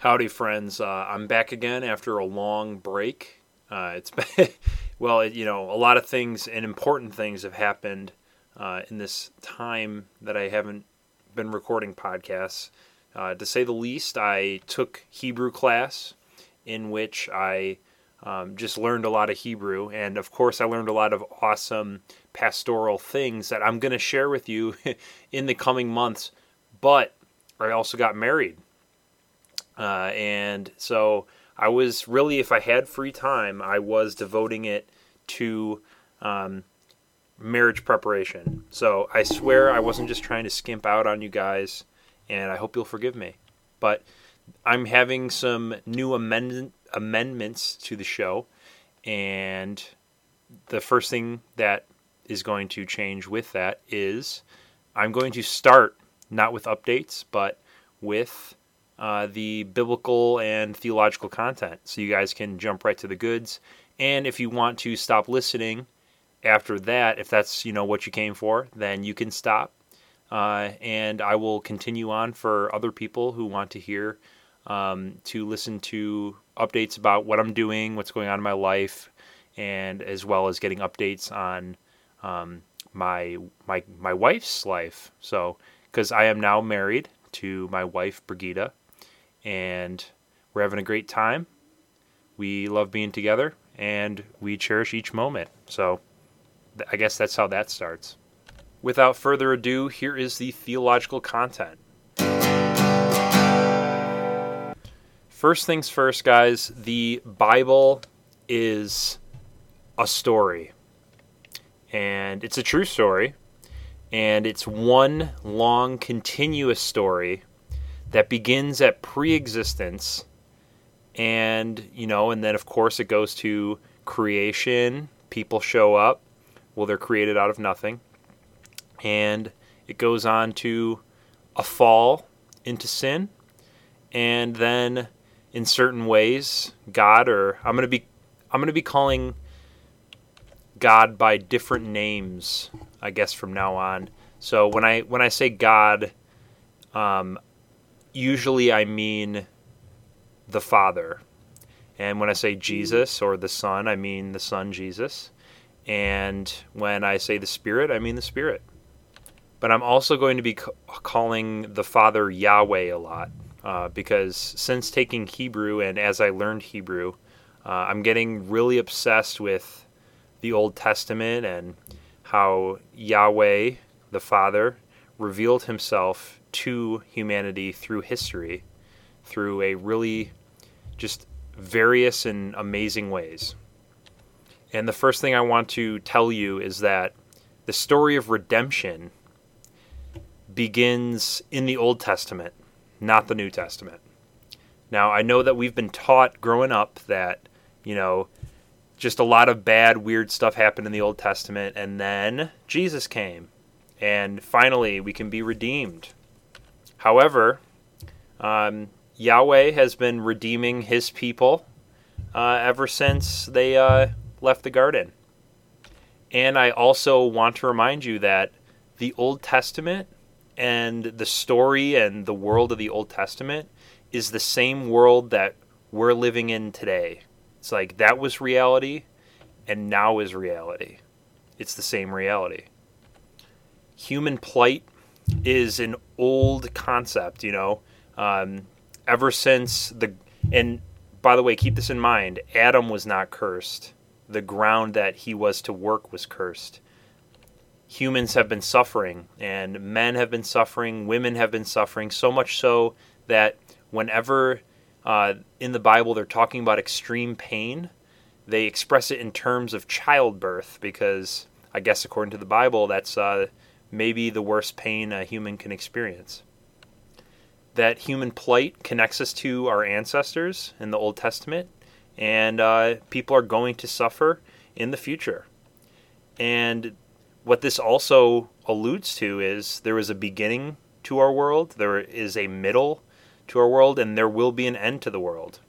Howdy, friends. Uh, I'm back again after a long break. Uh, it's been, well, it, you know, a lot of things and important things have happened uh, in this time that I haven't been recording podcasts. Uh, to say the least, I took Hebrew class in which I um, just learned a lot of Hebrew. And of course, I learned a lot of awesome pastoral things that I'm going to share with you in the coming months. But I also got married uh, and so I was really, if I had free time, I was devoting it to um, marriage preparation. So I swear I wasn't just trying to skimp out on you guys, and I hope you'll forgive me. But I'm having some new amend- amendments to the show, and the first thing that is going to change with that is I'm going to start not with updates, but with uh, the biblical and theological content. So you guys can jump right to the goods. And if you want to stop listening after that, if that's you know what you came for, then you can stop. Uh, and I will continue on for other people who want to hear um, to listen to updates about what I'm doing, what's going on in my life, and as well as getting updates on um, my my my wife's life. So because I am now married to my wife Brigida, and we're having a great time. We love being together and we cherish each moment. So I guess that's how that starts. Without further ado, here is the theological content. First things first, guys, the Bible is a story. And it's a true story. And it's one long, continuous story that begins at pre-existence and you know and then of course it goes to creation. People show up. Well they're created out of nothing. And it goes on to a fall into sin. And then in certain ways god or i'm going to be i'm going to be calling god by different names i guess from now on. So when i when i say god um, usually I mean the Father. And when I say Jesus or the Son, I mean the Son Jesus. And when I say the Spirit, I mean the Spirit. But I'm also going to be calling the Father Yahweh a lot uh, because since taking Hebrew and as I learned Hebrew, uh, I'm getting really obsessed with the Old Testament and how Yahweh, the Father, revealed himself to humanity through history through a really just various and amazing ways. And the first thing I want to tell you is that the story of redemption begins in the Old Testament, not the New Testament. Now, I know that we've been taught growing up that, you know, just a lot of bad, weird stuff happened in the Old Testament, and then Jesus came. And finally, we can be redeemed. However, um, Yahweh has been redeeming his people uh, ever since they uh, left the garden. And I also want to remind you that the Old Testament and the story and the world of the Old Testament is the same world that we're living in today. It's like that was reality and now is reality. It's the same reality. Human plight is an old concept, you know. Um, ever since the and by the way, keep this in mind: Adam was not cursed. The ground that he was to work was cursed. Humans have been suffering, and men have been suffering, women have been suffering, so much so that whenever uh, in the Bible they're talking about extreme pain, they express it in terms of childbirth because I guess according to the Bible, that's uh, maybe the worst pain a human can experience. That human plight connects us to our ancestors in the Old Testament, and uh, people are going to suffer in the future. And what this also alludes to is there is a beginning to our world, there is a middle to our world, and there will be an end to the world.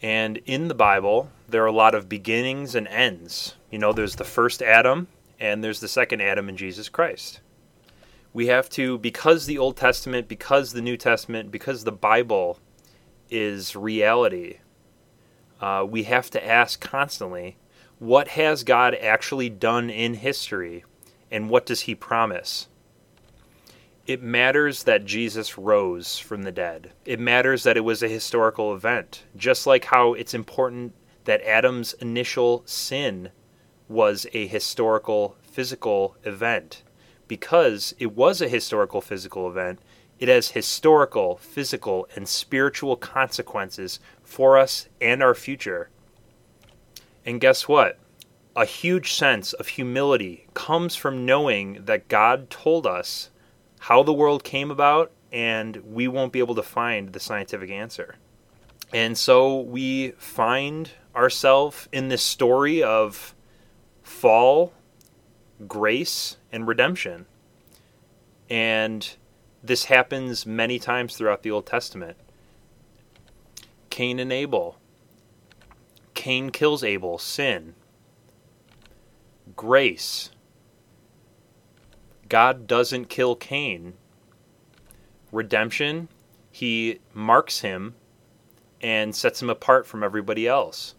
And in the Bible, there are a lot of beginnings and ends. You know, there's the first Adam, and there's the second Adam in Jesus Christ. We have to, because the Old Testament, because the New Testament, because the Bible is reality. Uh, we have to ask constantly what has God actually done in history and what does he promise? It matters that Jesus rose from the dead. It matters that it was a historical event, just like how it's important that Adam's initial sin was a historical physical event. Because it was a historical physical event, it has historical, physical, and spiritual consequences for us and our future. And guess what? A huge sense of humility comes from knowing that God told us how the world came about, and we won't be able to find the scientific answer. And so we find ourselves in this story of fall, grace, and redemption. And this happens many times throughout the Old Testament. Cain and Abel. Cain kills Abel, sin. Grace. God doesn't kill Cain. Redemption, he marks him and sets him apart from everybody else.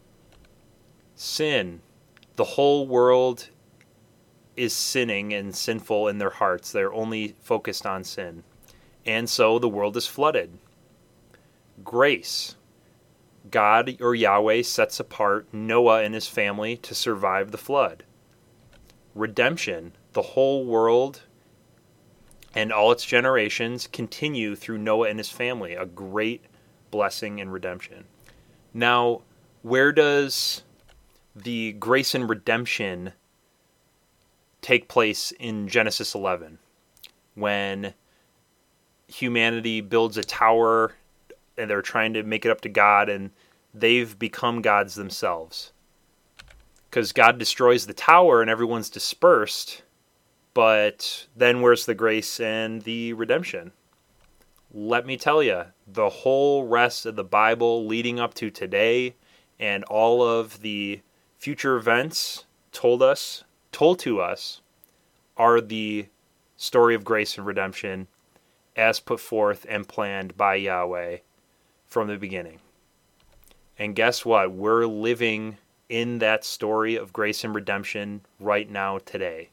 Sin, the whole world is sinning and sinful in their hearts. They're only focused on sin. And so the world is flooded. Grace, God or Yahweh sets apart Noah and his family to survive the flood. Redemption, the whole world and all its generations continue through Noah and his family, a great blessing and redemption. Now, where does the grace and redemption take place in Genesis 11 when humanity builds a tower and they're trying to make it up to God and they've become gods themselves. Because God destroys the tower and everyone's dispersed, but then where's the grace and the redemption? Let me tell you, the whole rest of the Bible leading up to today and all of the future events told us, told to us, are the story of grace and redemption as put forth and planned by Yahweh from the beginning. And guess what? We're living in that story of grace and redemption right now today.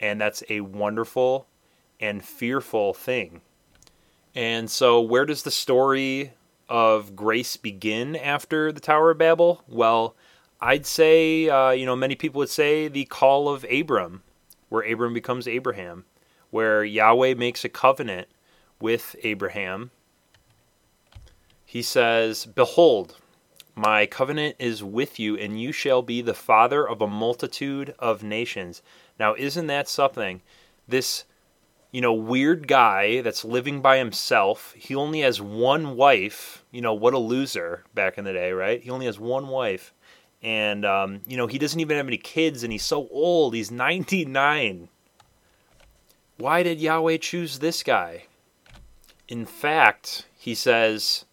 And that's a wonderful and fearful thing. And so, where does the story of grace begin after the Tower of Babel? Well, I'd say, uh, you know, many people would say the call of Abram, where Abram becomes Abraham, where Yahweh makes a covenant with Abraham. He says, Behold, my covenant is with you, and you shall be the father of a multitude of nations. Now, isn't that something? This, you know, weird guy that's living by himself, he only has one wife. You know, what a loser back in the day, right? He only has one wife. And, um, you know, he doesn't even have any kids, and he's so old. He's 99. Why did Yahweh choose this guy? In fact, he says,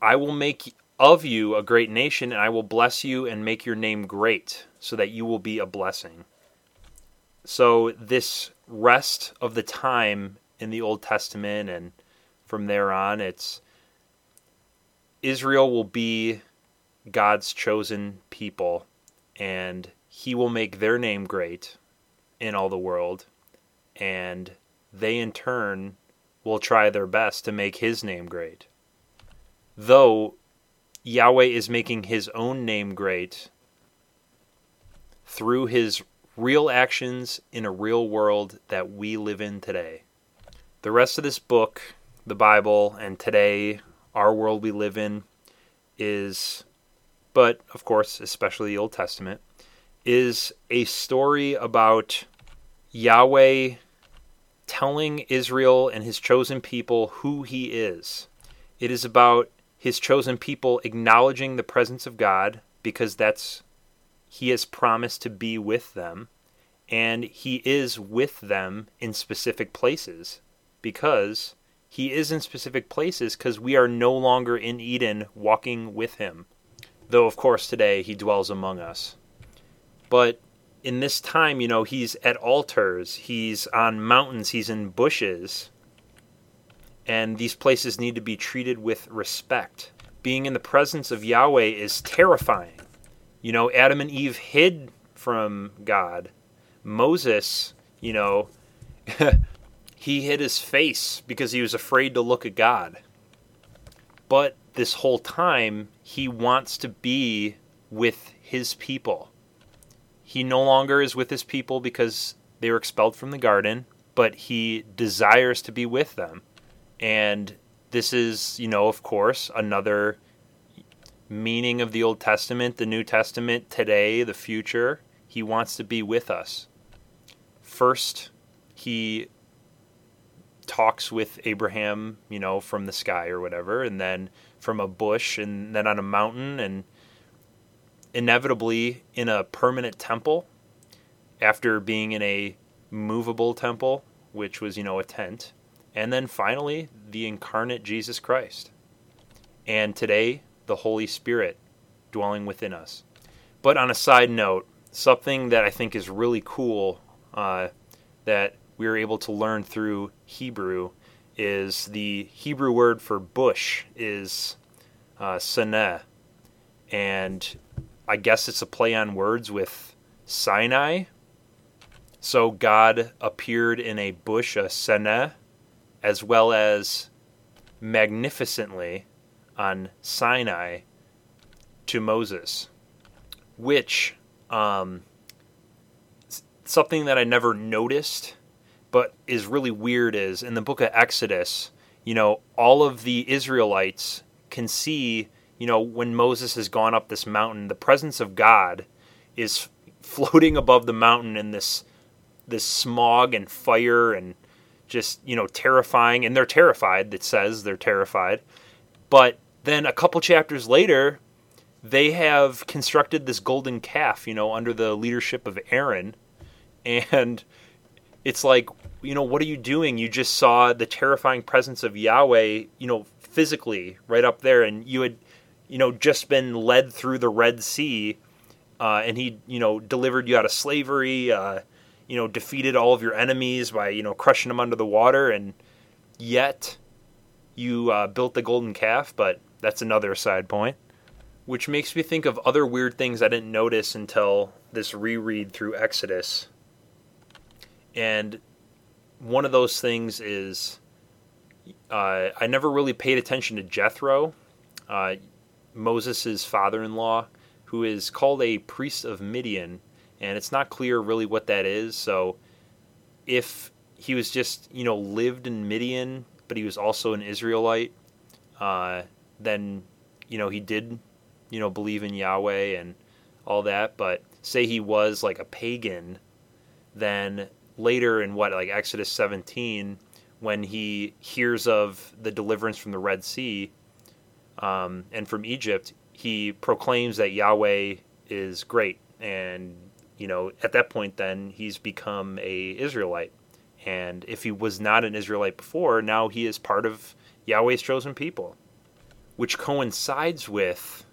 I will make of you a great nation, and I will bless you and make your name great, so that you will be a blessing. So, this rest of the time in the Old Testament and from there on, it's Israel will be God's chosen people, and He will make their name great in all the world, and they in turn will try their best to make his name great. Though Yahweh is making his own name great through his real actions in a real world that we live in today. The rest of this book, the Bible, and today, our world we live in, is, but of course, especially the Old Testament, is a story about Yahweh telling Israel and his chosen people who he is. It is about his chosen people acknowledging the presence of God because that's he has promised to be with them and he is with them in specific places because he is in specific places because we are no longer in Eden walking with him. Though, of course, today he dwells among us. But in this time, you know, he's at altars, he's on mountains, he's in bushes. and these places need to be treated with respect. Being in the presence of Yahweh is terrifying. You know, Adam and Eve hid from God. Moses, you know, he hid his face because he was afraid to look at God. But this whole time, he wants to be with his people. He no longer is with his people because they were expelled from the garden, but he desires to be with them. And this is, you know, of course, another meaning of the Old Testament, the New Testament, today, the future. He wants to be with us. First, he talks with Abraham, you know, from the sky or whatever, and then from a bush, and then on a mountain, and inevitably in a permanent temple after being in a movable temple, which was, you know, a tent. And then finally, the incarnate Jesus Christ. And today, the Holy Spirit dwelling within us. But on a side note, something that I think is really cool uh, that we were able to learn through Hebrew is the Hebrew word for bush is uh. And I guess it's a play on words with Sinai. So God appeared in a bush, a seneh, as well as magnificently on Sinai to Moses, which um, something that I never noticed, but is really weird is in the book of Exodus, you know, all of the Israelites can see you know, when Moses has gone up this mountain, the presence of God is floating above the mountain in this this smog and fire and just, you know, terrifying and they're terrified, it says they're terrified. But then a couple chapters later, they have constructed this golden calf, you know, under the leadership of Aaron. And it's like, you know, what are you doing? You just saw the terrifying presence of Yahweh, you know, physically right up there and you had you know, just been led through the Red Sea, uh, and he, you know, delivered you out of slavery, uh, you know, defeated all of your enemies by, you know, crushing them under the water, and yet you uh, built the golden calf, but that's another side point. Which makes me think of other weird things I didn't notice until this reread through Exodus. And one of those things is uh, I never really paid attention to Jethro. Uh, Moses' father in law, who is called a priest of Midian, and it's not clear really what that is. So if he was just, you know, lived in Midian, but he was also an Israelite, uh, then, you know, he did, you know, believe in Yahweh and all that. But say he was like a pagan, then later in what, like Exodus 17, when he hears of the deliverance from the Red Sea, um, and from Egypt, he proclaims that Yahweh is great, and you know at that point, then he's become a Israelite. And if he was not an Israelite before, now he is part of Yahweh's chosen people, which coincides with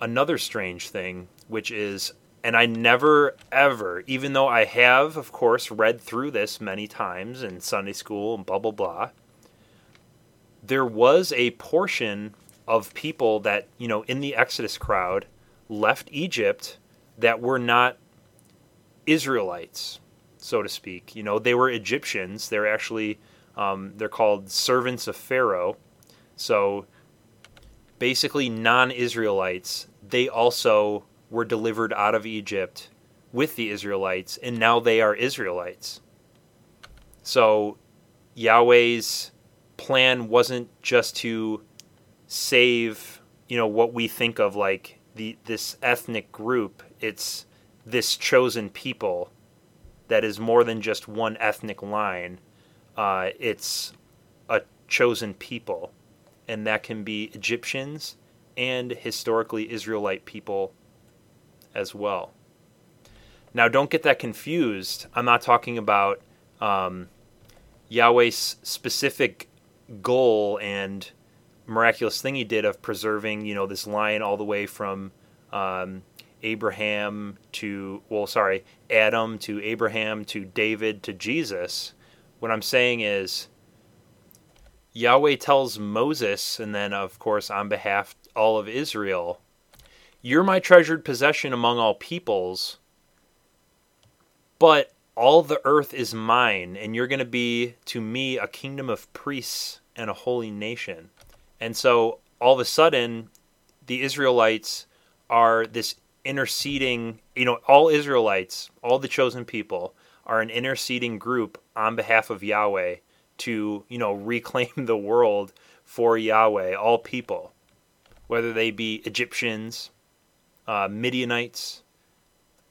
another strange thing, which is, and I never ever, even though I have, of course, read through this many times in Sunday school and blah blah blah, there was a portion of people that, you know, in the Exodus crowd left Egypt that were not Israelites, so to speak. You know, they were Egyptians. They're actually, um, they're called servants of Pharaoh. So basically, non Israelites, they also were delivered out of Egypt with the Israelites, and now they are Israelites. So Yahweh's plan wasn't just to save you know what we think of like the this ethnic group it's this chosen people that is more than just one ethnic line uh, it's a chosen people and that can be egyptians and historically israelite people as well now don't get that confused i'm not talking about um, yahweh's specific goal and miraculous thing he did of preserving, you know, this line all the way from um, Abraham to, well, sorry, Adam to Abraham to David to Jesus. What I'm saying is, Yahweh tells Moses, and then, of course, on behalf all of Israel, You're my treasured possession among all peoples, but all the earth is mine, and you're going to be to me a kingdom of priests and a holy nation. And so all of a sudden, the Israelites are this interceding, you know, all Israelites, all the chosen people, are an interceding group on behalf of Yahweh to, you know, reclaim the world for Yahweh, all people, whether they be Egyptians, uh, Midianites,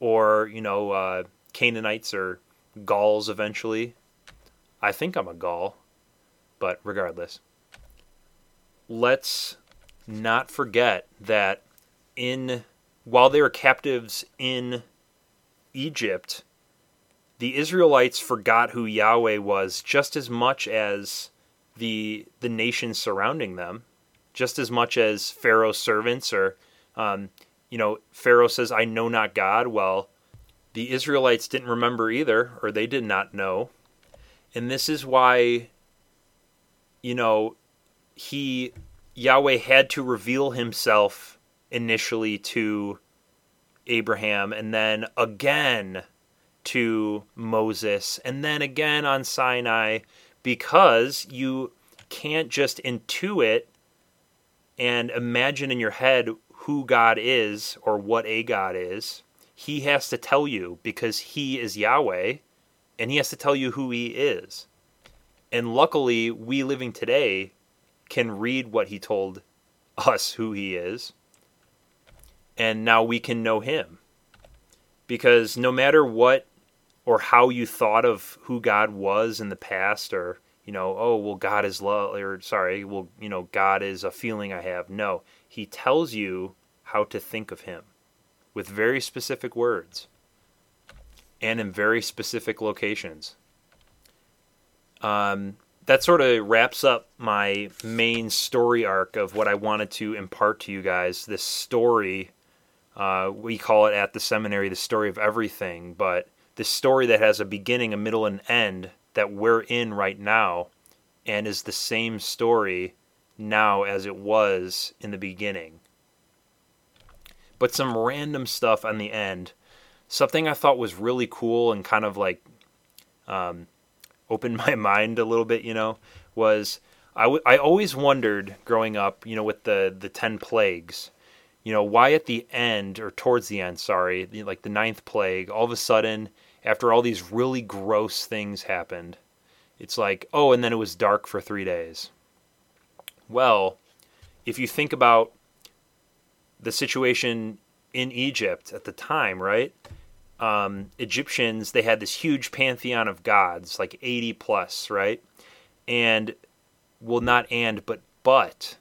or, you know, uh, Canaanites or Gauls eventually. I think I'm a Gaul, but regardless. Let's not forget that in while they were captives in Egypt, the Israelites forgot who Yahweh was just as much as the the nations surrounding them, just as much as Pharaoh's servants or um, you know Pharaoh says, "I know not God." Well, the Israelites didn't remember either, or they did not know, and this is why you know he Yahweh had to reveal Himself initially to Abraham and then again to Moses and then again on Sinai because you can't just intuit and imagine in your head who God is or what a God is. He has to tell you because he is Yahweh and he has to tell you who he is. And luckily, we living today can read what he told us who he is and now we can know him. Because no matter what or how you thought of who God was in the past, or, you know, oh, well, God is love, or sorry, well, you know, God is a feeling I have. No, he tells you how to think of him with very specific words and in very specific locations. Um, that sort of wraps up my main story arc of what I wanted to impart to you guys. This story uh, we call it at the seminary the story of everything, but this story that has a beginning, a middle, and end that we're in right now, and is the same story now as it was in the beginning. But some random stuff on the end. Something I thought was really cool and kind of like um, opened my mind a little bit, you know, was I, w- I always wondered growing up, you know, with the, the 10 plagues you know, why at the end, or towards the end, sorry, like the ninth plague, all of a sudden, after all these really gross things happened, it's like, oh, and then it was dark for three days. Well, if you think about the situation in Egypt at the time, right? Um, Egyptians, they had this huge pantheon of gods, like 80 plus, right? And, well, not and, but but,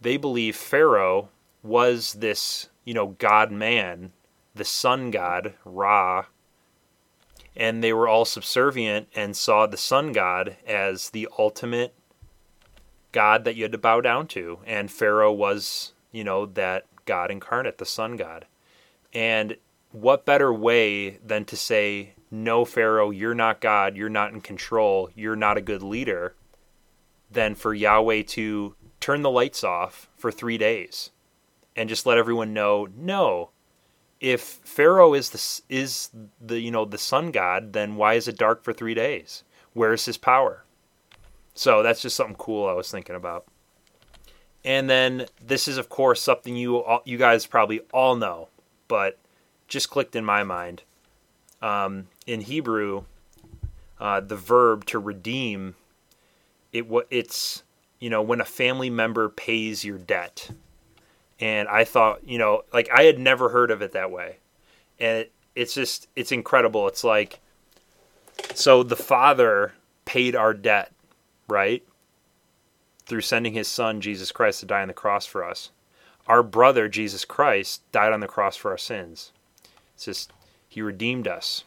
they believe Pharaoh was this, you know, God man, the sun god, Ra, and they were all subservient and saw the sun god as the ultimate god that you had to bow down to. And Pharaoh was, you know, that God incarnate, the sun god. And what better way than to say, No, Pharaoh, you're not God, you're not in control, you're not a good leader, than for Yahweh to turn the lights off for three days and just let everyone know no if pharaoh is the is the you know the sun god then why is it dark for 3 days where's his power so that's just something cool i was thinking about. And then this is of course something you all, you guys probably all know but just clicked in my mind. Um, in hebrew uh, the verb to redeem it it's you know when a family member pays your debt. And I thought, you know, like I had never heard of it that way, and it, it's just it's incredible. It's like so the Father paid our debt, right, through sending His Son Jesus Christ to die on the cross for us. Our brother Jesus Christ died on the cross for our sins. It's just He redeemed us.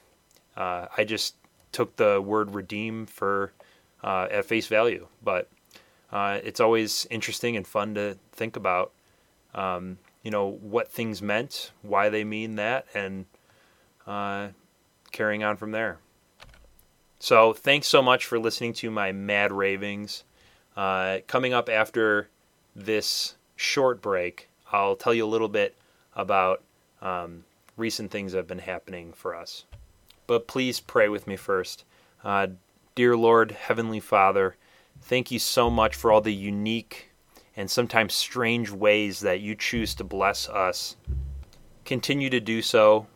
Uh, I just took the word redeem for uh, at face value, but uh, it's always interesting and fun to think about um, you know, what things meant, why they mean that, and uh, carrying on from there. So, thanks so much for listening to my mad ravings. Uh, coming up after this short break, I'll tell you a little bit about um, recent things that have been happening for us. But please pray with me first. Uh, dear Lord, Heavenly Father, thank you so much for all the unique and sometimes strange ways that you choose to bless us. Continue to do so,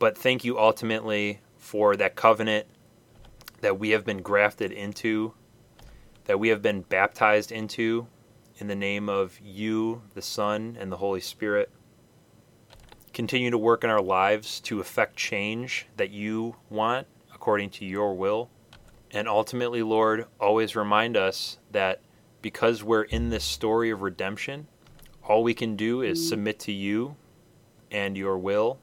but thank you ultimately for that covenant that we have been grafted into, that we have been baptized into in the name of you, the Son, and the Holy Spirit. Continue to work in our lives to effect change that you want according to your will. And ultimately, Lord, always remind us that because we're in this story of redemption, all we can do is submit to you and your will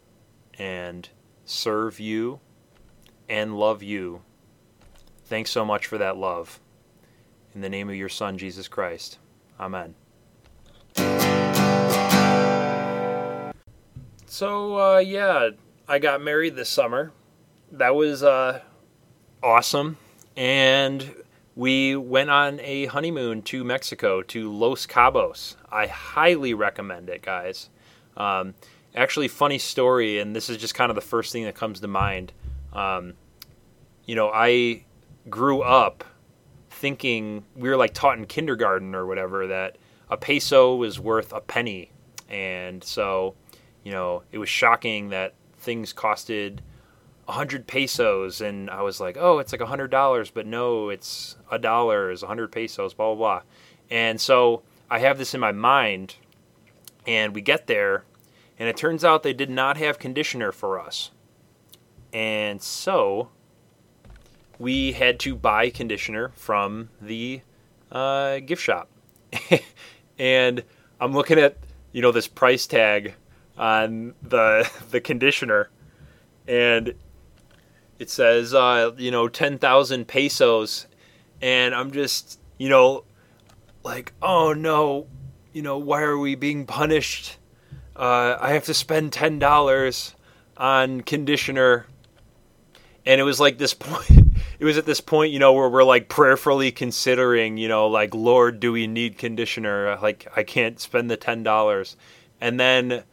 and serve you and love you. Thanks so much for that love. In the name of your Son, Jesus Christ. Amen. So, uh, yeah, I got married this summer. That was uh, awesome. And we went on a honeymoon to Mexico, to Los Cabos. I highly recommend it, guys. Um, actually, funny story, and this is just kind of the first thing that comes to mind. Um, you know, I grew up thinking we were like taught in kindergarten or whatever that a peso was worth a penny, and so you know it was shocking that things costed 100 pesos and i was like oh it's like $100 but no it's a dollar is 100 pesos blah blah blah. And so i have this in my mind and we get there and it turns out they did not have conditioner for us. And so we had to buy conditioner from the uh, gift shop. And i'm looking at you know this price tag on the the conditioner and it says uh, you know 10,000 pesos. And I'm just you know like oh no you know why are we being punished? Uh, I have to spend $10 on conditioner. And it was like this point it was at this point you know where we're like prayerfully considering you know like lord do we need conditioner? Like i can't spend the $10 and then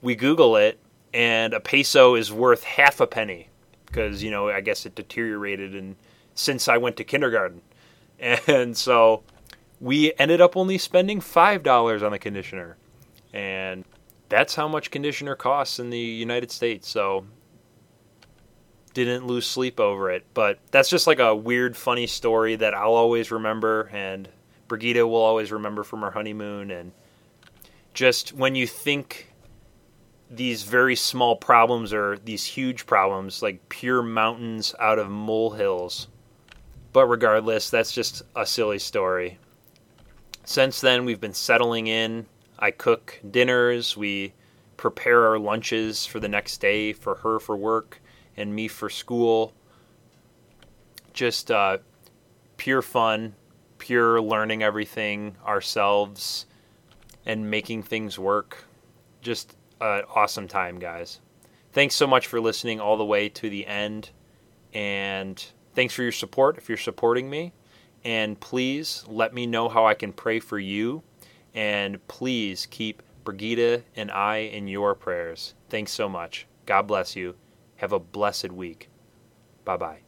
we google it and a peso is worth half a penny because you know I guess it deteriorated and since I went to kindergarten, and so we ended up only spending five dollars on the conditioner, and that's how much conditioner costs in the United States. So didn't lose sleep over it, but that's just like a weird, funny story that I'll always remember, and Brigida will always remember from our honeymoon, and just when you think these very small problems are these huge problems, like pure mountains out of molehills. But regardless, that's just a silly story. Since then, we've been settling in. I cook dinners, we prepare our lunches for the next day for her for work and me for school. Just uh, pure fun, pure learning everything ourselves and making things work. Just an awesome time, guys. Thanks so much for listening all the way to the end. And thanks for your support if you're supporting me. And please let me know how I can pray for you. And please keep Brigida and I in your prayers. Thanks so much. God bless you. Have a blessed week. Bye bye.